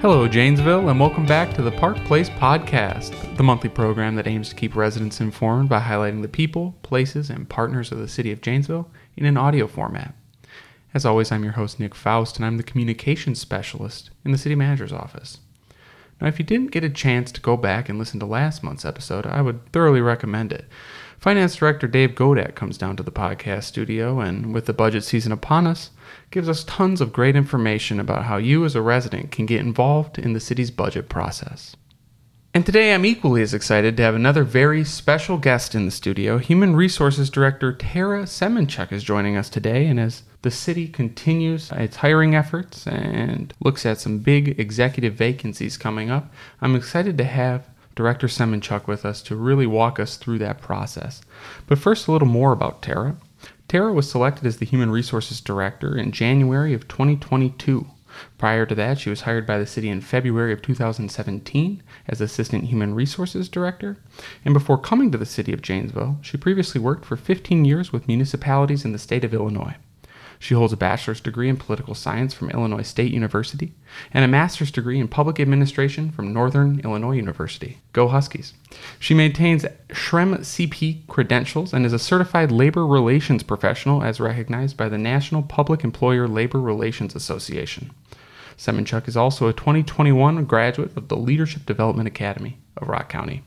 Hello, Janesville, and welcome back to the Park Place Podcast, the monthly program that aims to keep residents informed by highlighting the people, places, and partners of the city of Janesville in an audio format. As always, I'm your host, Nick Faust, and I'm the communications specialist in the city manager's office. Now, if you didn't get a chance to go back and listen to last month's episode, I would thoroughly recommend it. Finance Director Dave Godak comes down to the podcast studio, and with the budget season upon us, gives us tons of great information about how you as a resident can get involved in the city's budget process. And today I'm equally as excited to have another very special guest in the studio. Human Resources Director Tara Semenchuk is joining us today, and as the city continues its hiring efforts and looks at some big executive vacancies coming up, I'm excited to have Director Semenchuk with us to really walk us through that process. But first, a little more about Tara. Tara was selected as the Human Resources Director in January of 2022. Prior to that, she was hired by the city in February of 2017 as Assistant Human Resources Director. And before coming to the city of Janesville, she previously worked for 15 years with municipalities in the state of Illinois. She holds a bachelor's degree in political science from Illinois State University and a master's degree in public administration from Northern Illinois University. Go Huskies. She maintains SHRM CP credentials and is a certified labor relations professional as recognized by the National Public Employer Labor Relations Association. Semenchuk is also a 2021 graduate of the Leadership Development Academy of Rock County.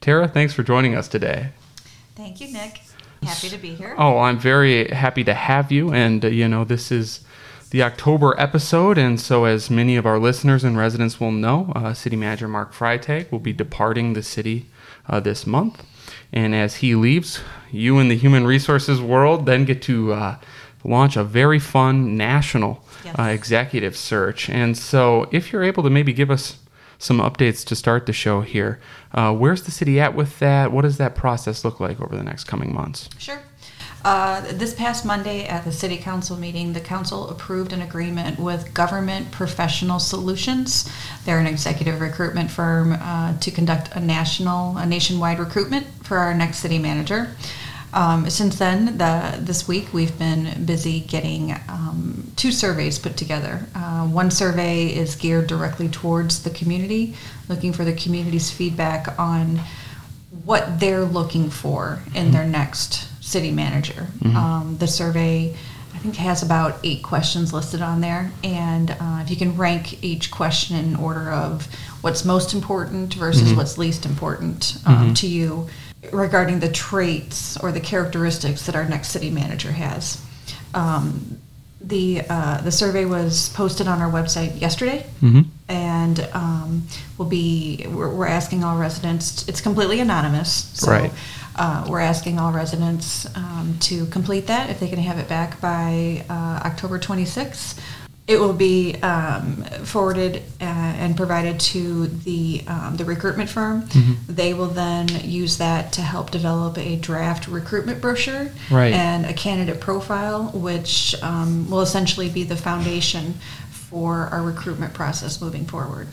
Tara, thanks for joining us today. Thank you, Nick. Happy to be here. Oh, I'm very happy to have you. And, uh, you know, this is the October episode. And so, as many of our listeners and residents will know, uh, City Manager Mark Freitag will be departing the city uh, this month. And as he leaves, you in the human resources world then get to uh, launch a very fun national Yes. uh, executive search. And so, if you're able to maybe give us some updates to start the show here, uh, where's the city at with that? What does that process look like over the next coming months? Sure. Uh, this past Monday at the City Council meeting, the Council approved an agreement with Government Professional Solutions. They're an executive recruitment firm uh, to conduct a national, a nationwide recruitment for our next city manager. Um, since then, the, this week we've been busy getting um, two surveys put together. Uh, one survey is geared directly towards the community, looking for the community's feedback on what they're looking for in their next city manager. Um, the survey, I think, has about eight questions listed on there, and uh, if you can rank each question in order of what's most important versus what's least important um, to you regarding the traits or the characteristics that our next city manager has. Um, the uh, the survey was posted on our website yesterday, and um, will be we're, we're asking all residents. It's completely anonymous, so Right. uh, we're asking all residents um, to complete that if they can have it back by uh, October 26th. It will be um, forwarded uh, and provided to the um, the recruitment firm. They will then use that to help develop a draft recruitment brochure Right. and a candidate profile, which um, will essentially be the foundation for our recruitment process moving forward.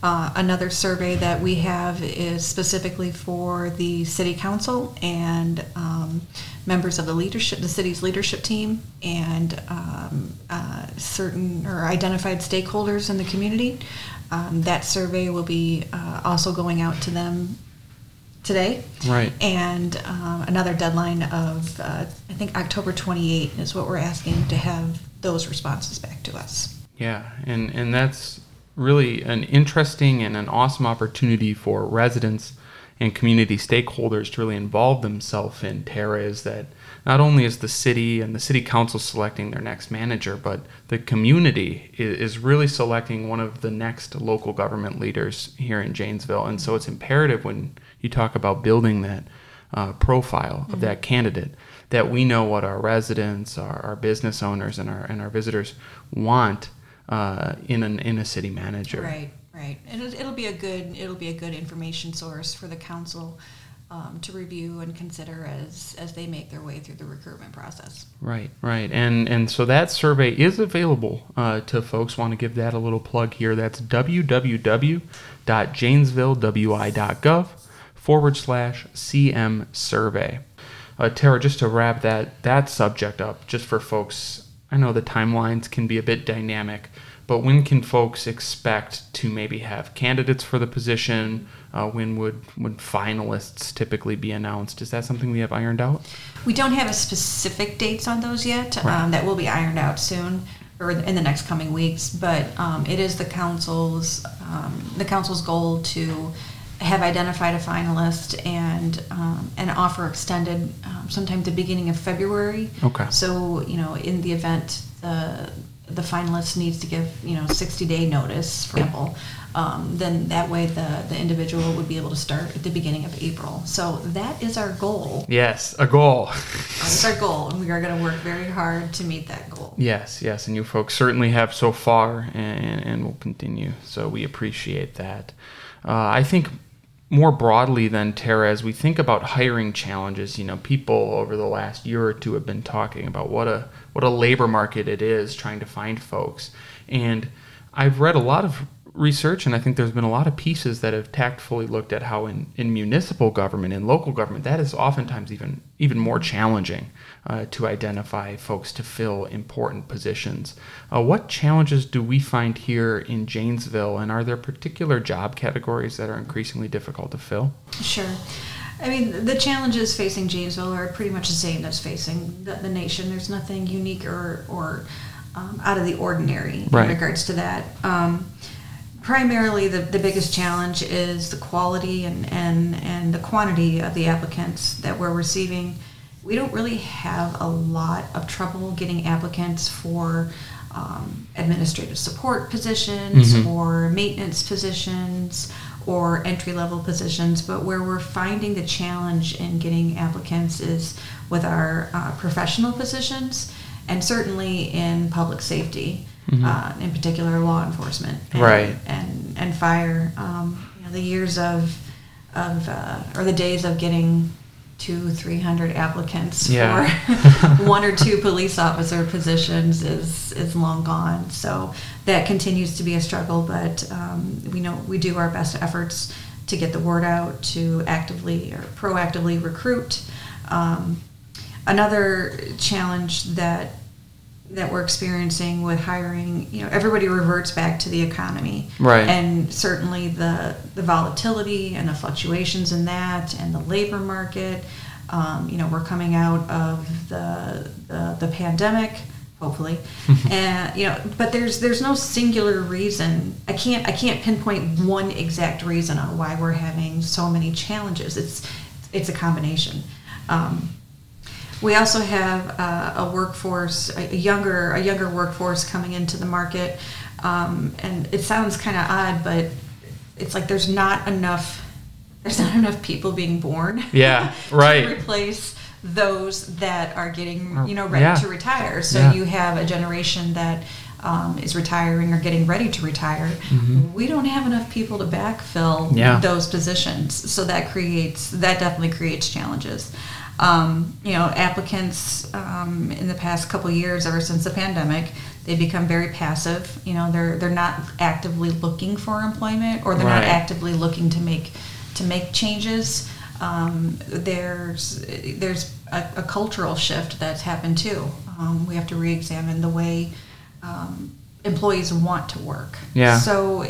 Uh, another survey that we have is specifically for the city council and um, members of the leadership, the city's leadership team, and um, uh, certain or identified stakeholders in the community. Um, that survey will be uh, also going out to them today. Right. And um, another deadline of, uh, I think, October 28 is what we're asking to have those responses back to us. Yeah, and and that's really an interesting and an awesome opportunity for residents and community stakeholders to really involve themselves in Tara is that not only is the city and the city council selecting their next manager, but the community is really selecting one of the next local government leaders here in Janesville. And so it's imperative when you talk about building that uh, profile of that candidate that we know what our residents, our, our business owners, and our and our visitors want uh, in an in a city manager. Right, right. And it'll, it'll be a good it'll be a good information source for the council um, to review and consider as as they make their way through the recruitment process. Right, right, and and so that survey is available uh, to folks. Want to give that a little plug here? That's www.janesvillewi.gov forward slash CM survey. Uh, Tara, just to wrap that that subject up, just for folks, I know the timelines can be a bit dynamic, but when can folks expect to maybe have candidates for the position? Uh, when would would finalists typically be announced? Is that something we have ironed out? We don't have a specific dates on those yet. Right. Um, that will be ironed out soon or in the next coming weeks. But um, it is the council's um, the council's goal to have identified a finalist and um, an offer extended um, sometime the beginning of February. Okay. So you know, in the event the the finalist needs to give you know 60 day notice, for example, um, then that way the the individual would be able to start at the beginning of April. So that is our goal. Yes, a goal. That's our goal, and we are going to work very hard to meet that goal. Yes, yes, and you folks certainly have so far, and, and will continue. So we appreciate that. Uh, I think more broadly than Tara, as we think about hiring challenges, you know, people over the last year or two have been talking about what a what a labor market it is trying to find folks. And I've read a lot of research, and I think there's been a lot of pieces that have tactfully looked at how in, in municipal government, in local government, that is oftentimes even even more challenging uh, to identify folks to fill important positions. Uh, what challenges do we find here in Janesville, and are there particular job categories that are increasingly difficult to fill? Sure. I mean, the challenges facing Janesville are pretty much the same as facing the, the nation. There's nothing unique or, or um, out of the ordinary in regards to that. Um, primarily the, the biggest challenge is the quality and, and, and the quantity of the applicants that we're receiving. We don't really have a lot of trouble getting applicants for um, administrative support positions mm-hmm. or maintenance positions or entry level positions, but where we're finding the challenge in getting applicants is with our uh, professional positions and certainly in public safety mm-hmm. uh, in particular law enforcement, and, right, and and fire. Um, you know, the years of of uh, or the days of getting two, three hundred applicants yeah. for one or two police officer positions is is long gone. So that continues to be a struggle, but um, we know we do our best efforts to get the word out, to actively or proactively recruit. Um, another challenge that that we're experiencing with hiring, you know, everybody reverts back to the economy. Right. And certainly the the volatility and the fluctuations in that and the labor market. Um, you know, we're coming out of the the, the pandemic, hopefully. and you know, but there's there's no singular reason. I can't I can't pinpoint one exact reason on why we're having so many challenges. It's it's a combination. Um, we also have uh, a workforce, a younger, a younger workforce coming into the market, um, and it sounds kind of odd, but it's like there's not enough, there's not enough people being born. Yeah, right. to replace those that are getting, you know, ready yeah. to retire. So yeah. you have a generation that um, is retiring or getting ready to retire, mm-hmm. we don't have enough people to backfill yeah. those positions. So that creates that definitely creates challenges. Um, you know, applicants um, in the past couple years, ever since the pandemic, they become very passive. You know, they're they're not actively looking for employment, or they're right. not actively looking to make to make changes. Um, there's there's a, a, cultural shift that's happened too. Um, we have to re-examine the way um, employees want to work. Yeah. So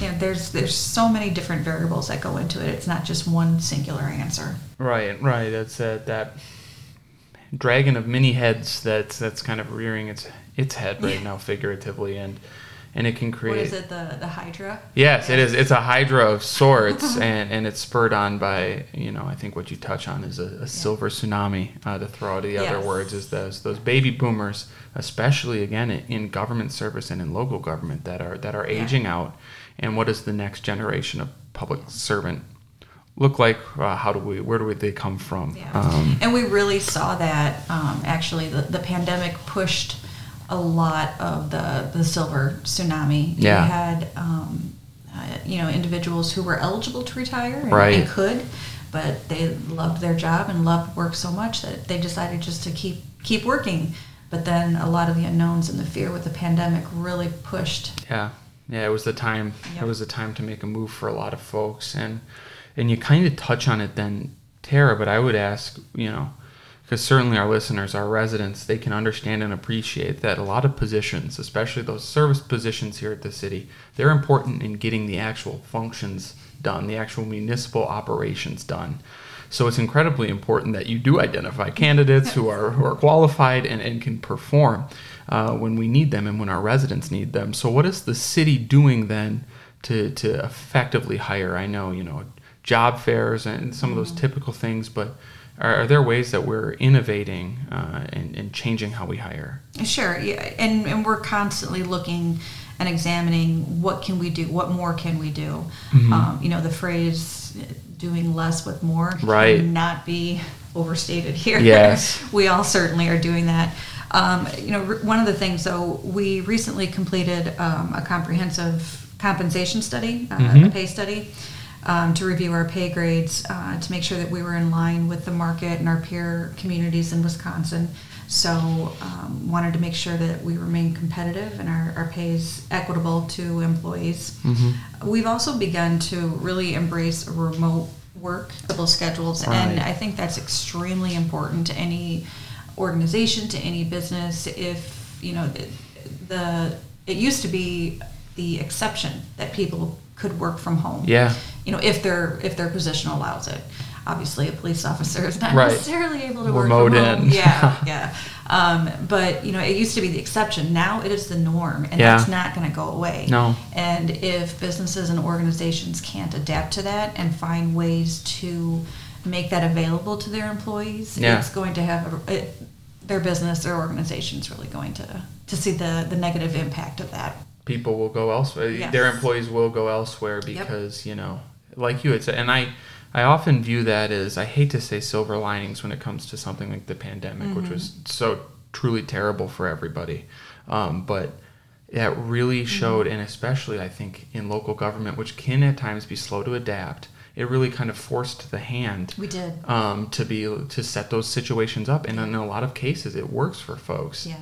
you know, there's there's so many different variables that go into it. It's not just one singular answer. Right, right. That's that that dragon of many heads that's that's kind of rearing its its head right now, figuratively, and and it can create. What is it? The the Hydra. Yes, it is. It's a Hydra of sorts, and and it's spurred on by you know I think what you touch on is a, a yeah. silver tsunami. Uh, to throw out the yes. other words is those those baby boomers, especially again in government service and in local government that are that are aging yeah. out and what does the next generation of public servant look like? Uh, how do we? Where do we, they come from? Yeah. Um, and we really saw that um, actually. The, the pandemic pushed a lot of the the silver tsunami. Yeah. You had um, uh, you know individuals who were eligible to retire and, right. and could, but they loved their job and loved work so much that they decided just to keep keep working. But then a lot of the unknowns and the fear with the pandemic really pushed. Yeah yeah, it was the time. Yep. It was the time to make a move for a lot of folks, and and you kind of touch on it then, Tara. But I would ask, you know, because certainly our listeners, our residents, they can understand and appreciate that a lot of positions, especially those service positions here at the city, they're important in getting the actual functions done, the actual municipal operations done. So it's incredibly important that you do identify candidates who are who are qualified and, and can perform uh, when we need them and when our residents need them. So what is the city doing then to to effectively hire? I know you know job fairs and some of those typical things, but are, are there ways that we're innovating uh, and, and changing how we hire? Sure, yeah, and and we're constantly looking and examining what can we do, what more can we do. Mm-hmm. Um, you know, the phrase "doing less with more" Right. cannot be overstated here. Yes. we all certainly are doing that. Um, you know, re- one of the things, though, we recently completed um, a comprehensive compensation study, uh, Mhm. a pay study, um, to review our pay grades uh, to make sure that we were in line with the market and our peer communities in Wisconsin. So, um, wanted to make sure that we remain competitive and our, our pay is equitable to employees. Mm-hmm. We've also begun to really embrace remote work schedules, and I think that's extremely important to any organization, to any business. If you know the, the it used to be the exception that people could work from home. Yeah. You know, if their if their position allows it. Obviously, a police officer is not Right. necessarily able to Remote work from home. in. Yeah, yeah. Um, but you know, it used to be the exception. Now it is the norm, and Yeah. that's not going to go away. No. And if businesses and organizations can't adapt to that and find ways to make that available to their employees, Yeah. it's going to have a, it, their business, their organization is really going to to see the the negative impact of that. people will go elsewhere. Yes. Their employees will go elsewhere Yep. because you know, like you had said, and I, I often view that as I hate to say silver linings when it comes to something like the pandemic, which was so truly terrible for everybody, um, but that really showed, and especially I think in local government, which can at times be slow to adapt. It really kind of forced the hand We did. um, to be to set those situations up, and in a lot of cases, it works for folks. Yeah.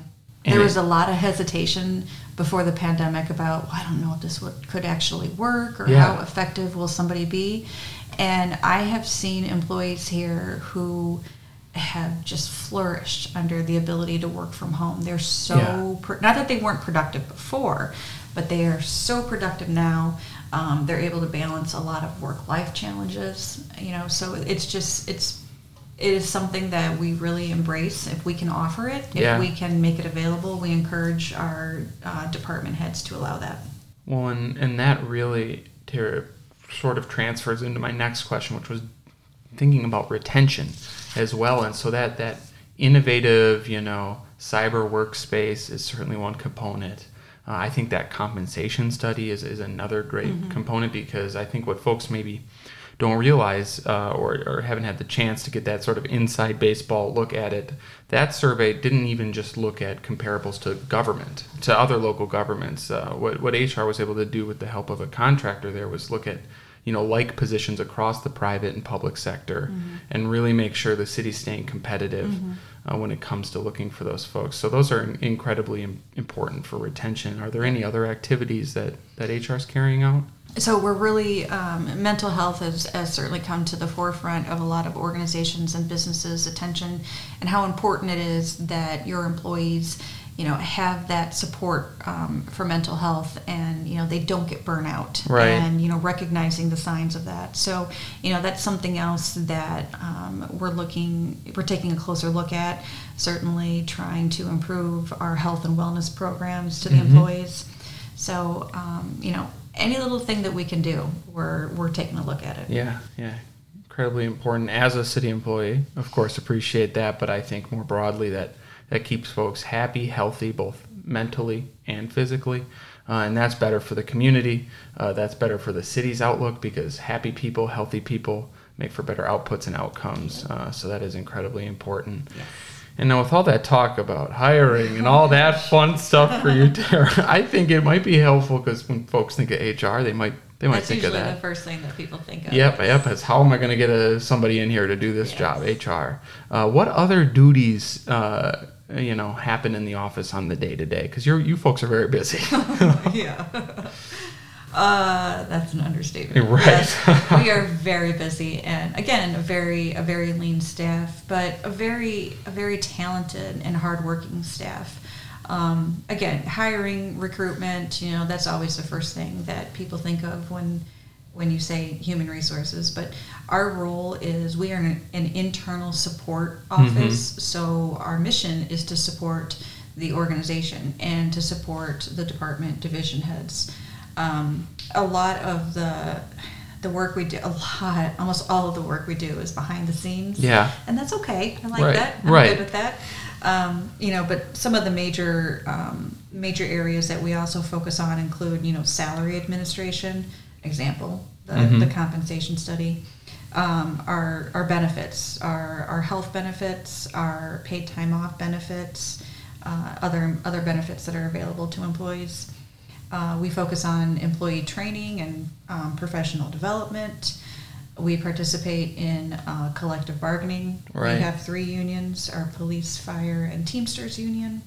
There was a lot of hesitation before the pandemic about, well, I don't know if this would, could actually work or Yeah. how effective will somebody be. And I have seen employees here who have just flourished under the ability to work from home. They're so, Yeah. pro- not that they weren't productive before, but they are so productive now. Um, they're able to balance a lot of work life challenges, you know, so it's just, it's, it is something that we really embrace if we can offer it if Yeah. we can make it available we encourage our uh, department heads to allow that Well, and, and that really ter- sort of transfers into my next question, which was thinking about retention as well. And so that, that innovative, you know, cyber workspace is certainly one component. Uh, I think that compensation study is, is another great component because I think what folks maybe don't realize uh, or, or haven't had the chance to get that sort of inside baseball look at it. That survey didn't even just look at comparables to government, to other local governments. Uh, what, what HR was able to do with the help of a contractor there was look at, you know, like positions across the private and public sector and really make sure the city's staying competitive uh, when it comes to looking for those folks. So those are incredibly important for retention. Are there any other activities that, that HR is carrying out? So we're really um, mental health has, has certainly come to the forefront of a lot of organizations and businesses attention and how important it is that your employees you know have that support um, for mental health and you know they don't get burnout Right. and you know recognizing the signs of that so you know that's something else that um, we're looking we're taking a closer look at certainly trying to improve our health and wellness programs to the Mhm. employees so um, you know any little thing that we can do we're we're taking a look at it Yeah, yeah. Incredibly important as a city employee. Of course, appreciate that, but I think more broadly that that keeps folks happy, healthy, both mentally and physically. Uh, and that's better for the community. Uh, that's better for the city's outlook because happy people, healthy people make for better outputs and outcomes. Uh, so that is incredibly important. And now, with all that talk about hiring and all that fun stuff for you, Tara, I think it might be helpful because when folks think of HR, they might they might that's think of usually that. the first thing that people think of Yep, yep. It's how am I going to get a, somebody in here to do this Yes. job? HR. Uh, what other duties, uh, you know, happen in the office on the day to day? Because you you folks are very busy. yeah. Uh, that's an understatement. Right. Yes, we are very busy, and again, a very a very lean staff, but a very a very talented and hardworking staff. Um, again, hiring, recruitment, you know, that's always the first thing that people think of when when you say human resources. But our role is we are an, an internal support office, so our mission is to support the organization and to support the department division heads. Um, a lot of the the work we do, a lot, almost all of the work we do is behind the scenes. Yeah. and that's okay. I like Right, that. I'm right. good with that. Um, you know, but some of the major um, major areas that we also focus on include, you know, salary administration. Example, the, Mhm. the compensation study. Um, our, our benefits, our, our health benefits, our paid time off benefits, uh, other, other benefits that are available to employees. Uh, we focus on employee training and um, professional development. We participate in uh, collective bargaining. Right. We have three unions our police, fire, and Teamsters union.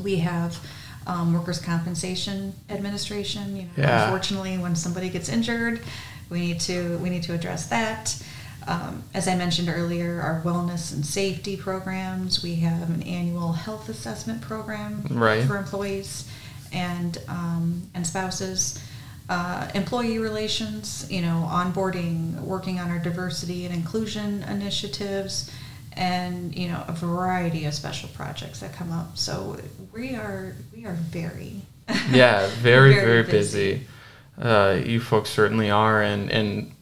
We have um, workers' compensation administration. You know, Yeah. Unfortunately, when somebody gets injured, we need to we need to address that. Um, as I mentioned earlier, our wellness and safety programs. We have an annual health assessment program Right. for employees and um, and spouses. Uh, employee relations, you know, onboarding, working on our diversity and inclusion initiatives, and you know, a variety of special projects that come up. So we are we are very yeah, very, Very very, busy. busy. Uh, you folks certainly are, and and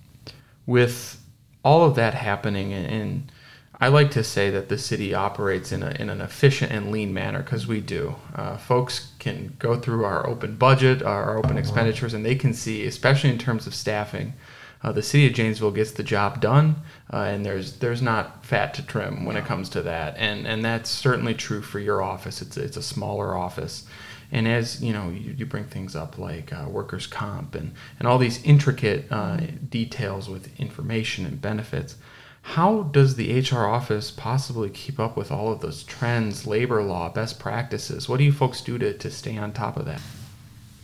with all of that happening, and, and I like to say that the city operates in a in an efficient and lean manner because we do. Uh, folks can go through our open budget, our open expenditures, and they can see, especially in terms of staffing. Uh, the city of Janesville gets the job done, uh, and there's there's not fat to trim when it comes to that, and and that's certainly true for your office. It's it's a smaller office, and as you know, you, you bring things up like uh, workers' comp and and all these intricate uh, details with information and benefits. How does the HR office possibly keep up with all of those trends, labor law, best practices? What do you folks do to, to stay on top of that?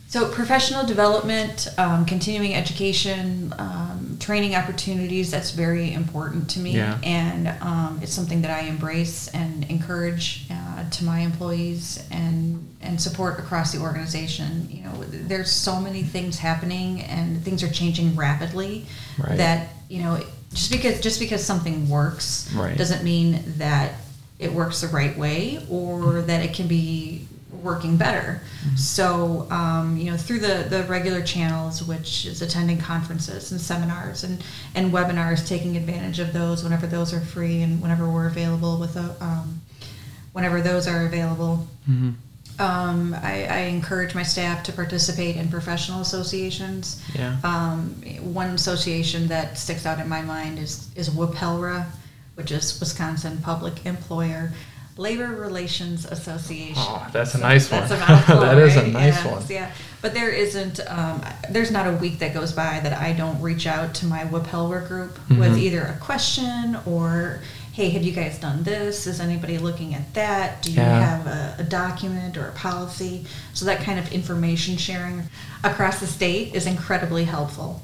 So, professional development, um, continuing education, um, training opportunities, that's very important to me. Yeah. And um, it's something that I embrace and encourage uh, to my employees and, and support across the organization. You know, there's so many things happening and things are changing rapidly Right. that, you know, just because, just because something works Right. doesn't mean that it works the right way or that it can be working better. So, um, you know, through the, the regular channels, which is attending conferences and seminars and, and webinars, taking advantage of those whenever those are free and whenever we're available with a, um, whenever those are available. Mm-hmm. Um, I, I encourage my staff to participate in professional associations. Yeah. Um, one association that sticks out in my mind is is WPELRA, which is Wisconsin Public Employer Labor Relations Association. Oh, that's a nice That's one. a mouthful, That is a right? nice Yes, one. Yeah, but there isn't. Um, there's not a week that goes by that I don't reach out to my WPELRA group with Mhm. either a question or, "Hey, have you guys done this? Is anybody looking at that? Do you Yeah. have a, a document or a policy?" So that kind of information sharing across the state is incredibly helpful.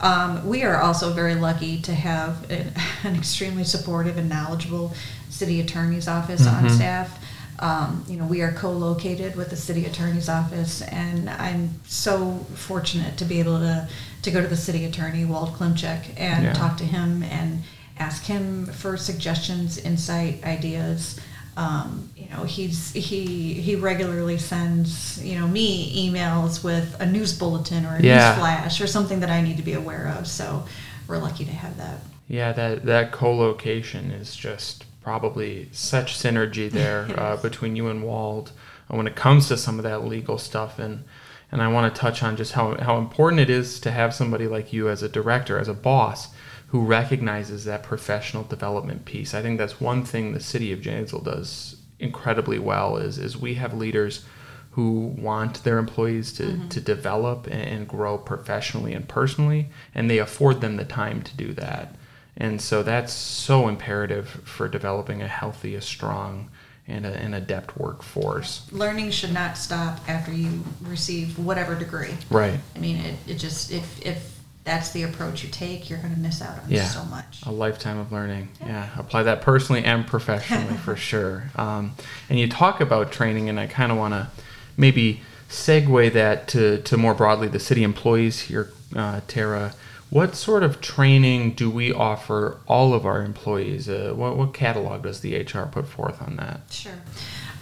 Um, we are also very lucky to have an, an extremely supportive and knowledgeable city attorney's office on Mhm. staff. Um, you know, we are co-located with the city attorney's office, and I'm so fortunate to be able to to go to the city attorney Wald Klimczyk and Yeah. talk to him and ask him for suggestions, insight, ideas. Um, you know, he's he he regularly sends you know me emails with a news bulletin or a Yeah. news flash or something that I need to be aware of. So we're lucky to have that. Yeah, that that co-location is just probably such synergy there uh, between you and Wald uh, when it comes to some of that legal stuff and and I want to touch on just how how important it is to have somebody like you as a director, as a boss who recognizes that professional development piece. I think that's one thing the city of Janesville does incredibly well is is we have leaders who want their employees to, mm-hmm. to develop and, and grow professionally and personally, and they afford them the time to do that. And so that's so imperative for developing a healthy, a strong, and a, an adept workforce. Learning should not stop after you receive whatever degree. Right. I mean, it, it just, if, if that's the approach you take, you're going to miss out on Yeah. so much. A lifetime of learning. Yeah, apply that personally and professionally for sure. Um, and you talk about training, and I kind of want to maybe segue that to, to more broadly the city employees here, uh, Tara. What sort of training do we offer all of our employees? Uh, what, what catalog does the HR put forth on that? Sure.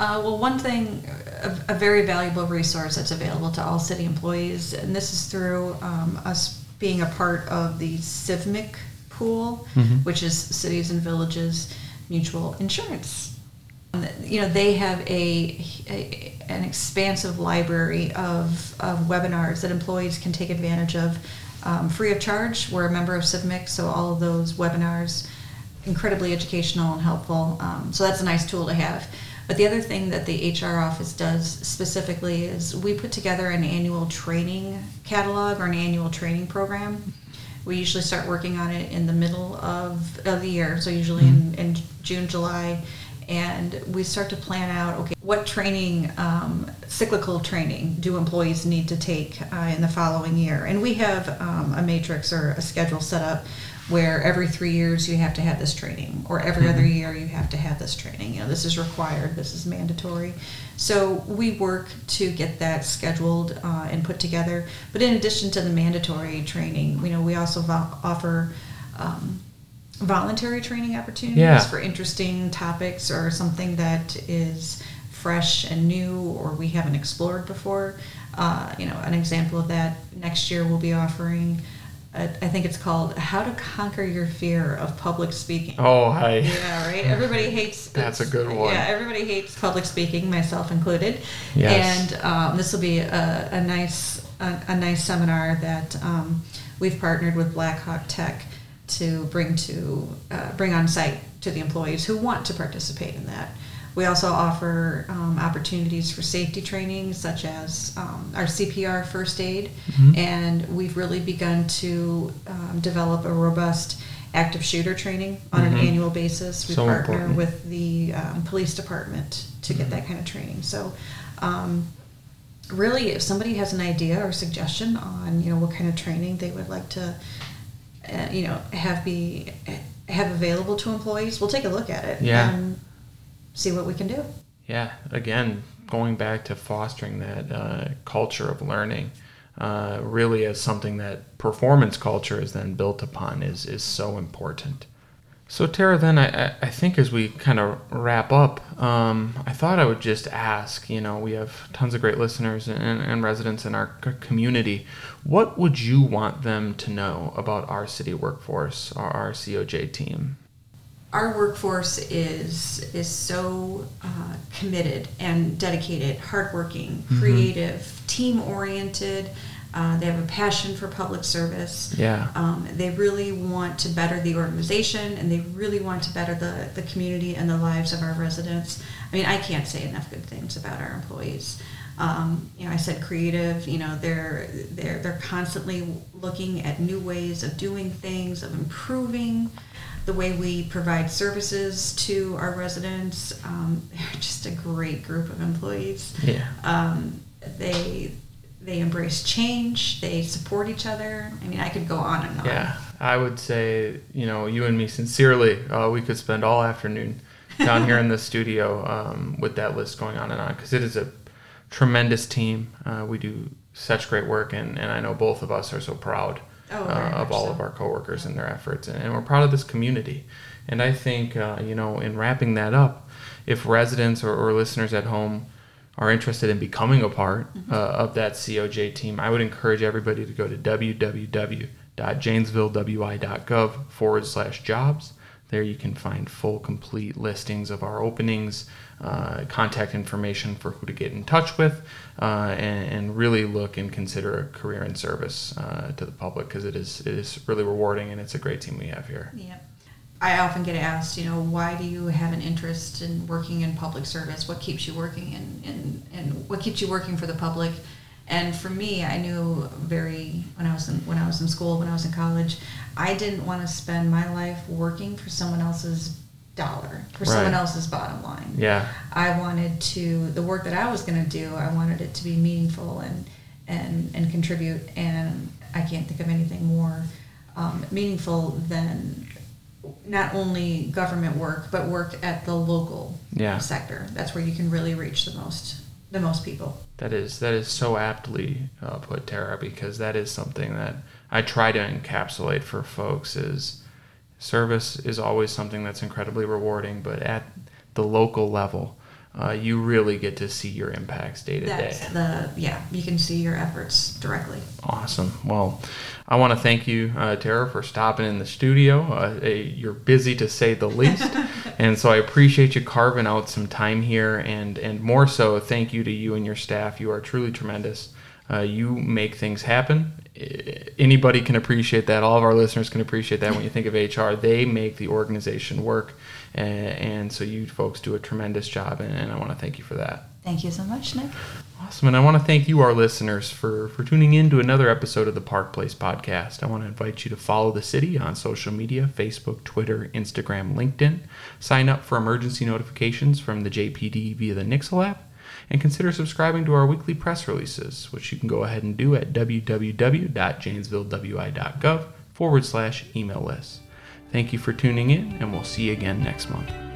Uh, well, one thing, a, a very valuable resource that's available to all city employees, and this is through um, us being a part of the CVMIC pool, which is Cities and Villages Mutual Insurance. You know, they have a, a an expansive library of, of webinars that employees can take advantage of um, free of charge. We're a member of CVMIC, so all of those webinars incredibly educational and helpful. Um, so that's a nice tool to have. But the other thing that the HR office does specifically is we put together an annual training catalog or an annual training program. We usually start working on it in the middle of, of the year, so usually in, in June, July, and we start to plan out okay, what training, um, cyclical training, do employees need to take uh, in the following year? And we have um, a matrix or a schedule set up where every three years you have to have this training, or every other year you have to have this training. You know, this is required, this is mandatory. So we work to get that scheduled uh, and put together. But in addition to the mandatory training, you know, we also vo- offer um, voluntary training opportunities Yeah. for interesting topics or something that is fresh and new or we haven't explored before. Uh, you know, an example of that next year we'll be offering. I think it's called "How to Conquer Your Fear of Public Speaking." Oh, hi. Yeah, right. Everybody hates. That's a good one. Yeah, everybody hates public speaking, myself included. Yes. And um, this will be a, a nice a, a nice seminar that um, we've partnered with Blackhawk Tech to bring to uh, bring on site to the employees who want to participate in that. We also offer um, opportunities for safety training, such as um, our CPR first aid, Mm-hmm. and we've really begun to um, develop a robust active shooter training on an Mhm. annual basis. We So partner important. with the um, police department to get that kind of training. So, um, really, if somebody has an idea or suggestion on you know what kind of training they would like to, uh, you know, have be have available to employees, we'll take a look at it Yeah. and see what we can do. Yeah, again, going back to fostering that uh, culture of learning, uh, really as something that performance culture is then built upon is is so important. So Tara, then I, I- think as we kind of wrap up, um, I thought I would just ask. You know, we have tons of great listeners and, and residents in our community. What would you want them to know about our city workforce, our, our COJ team? Our workforce is is so uh, committed and dedicated, hardworking, creative, team oriented. Uh, they have a passion for public service. Yeah. Um, they really want to better the organization, and they really want to better the the community and the lives of our residents. I mean, I can't say enough good things about our employees. Um, you know, I said creative. You know, they're they're they're constantly looking at new ways of doing things, of improving the way we provide services to our residents. Um, they're just a great group of employees. Yeah. Um, they they embrace change. They support each other. I mean, I could go on and on. Yeah, I would say, you know, you and me sincerely, uh, we could spend all afternoon down here in the studio um, with that list going on and on because it is a tremendous team. Uh, we do such great work, and, and I know both of us are so proud Oh, uh, of all so. of our coworkers and their efforts, and, and we're proud of this community. And I think, uh, you know, in wrapping that up, if residents or, or listeners at home are interested in becoming a part uh, of that COJ team, I would encourage everybody to go to www.janesvillewi.gov forward slash jobs. There you can find full, complete listings of our openings, uh, contact information for who to get in touch with, uh, and, and really look and consider a career in service uh, to the public because it is it is really rewarding and it's a great team we have here. Yeah. I often get asked, you know, why do you have an interest in working in public service? What keeps you working and, and, and what keeps you working for the public? And for me, I knew very when I was in when I was in school, when I was in college, I didn't want to spend my life working for someone else's dollar for someone else's bottom line. Yeah. I wanted to the work that I was going to do. I wanted it to be meaningful and and and contribute. And I can't think of anything more um, meaningful than not only government work but work at the local Yeah. sector. That's where you can really reach the most most people. That is that is so aptly uh, put, Tara, because that is something that I try to encapsulate for folks. Is service is always something that's incredibly rewarding, but at the local level, uh, you really get to see your impacts day to day. The yeah. You can see your efforts directly. Awesome. Well, I want to thank you, uh, Tara, for stopping in the studio. Uh, eh, you're busy to say the least, and so I appreciate you carving out some time here. And and more so, thank you to you and your staff. You are truly tremendous. Uh, you make things happen. Eh, Anybody can appreciate that. All of our listeners can appreciate that. When you think of HR, they make the organization work, and, and so you folks do a tremendous job. And, and I want to thank you for that. Thank you so much, Nick. Awesome. And I want to thank you, our listeners, for, for tuning in to another episode of the Park Place Podcast. I want to invite you to follow the city on social media Facebook, Twitter, Instagram, LinkedIn. Sign up for emergency notifications from the JPD via the Nixle app. And consider subscribing to our weekly press releases, which you can go ahead and do at www.janesvillewi.gov forward slash email list. Thank you for tuning in, and we'll see you again next month.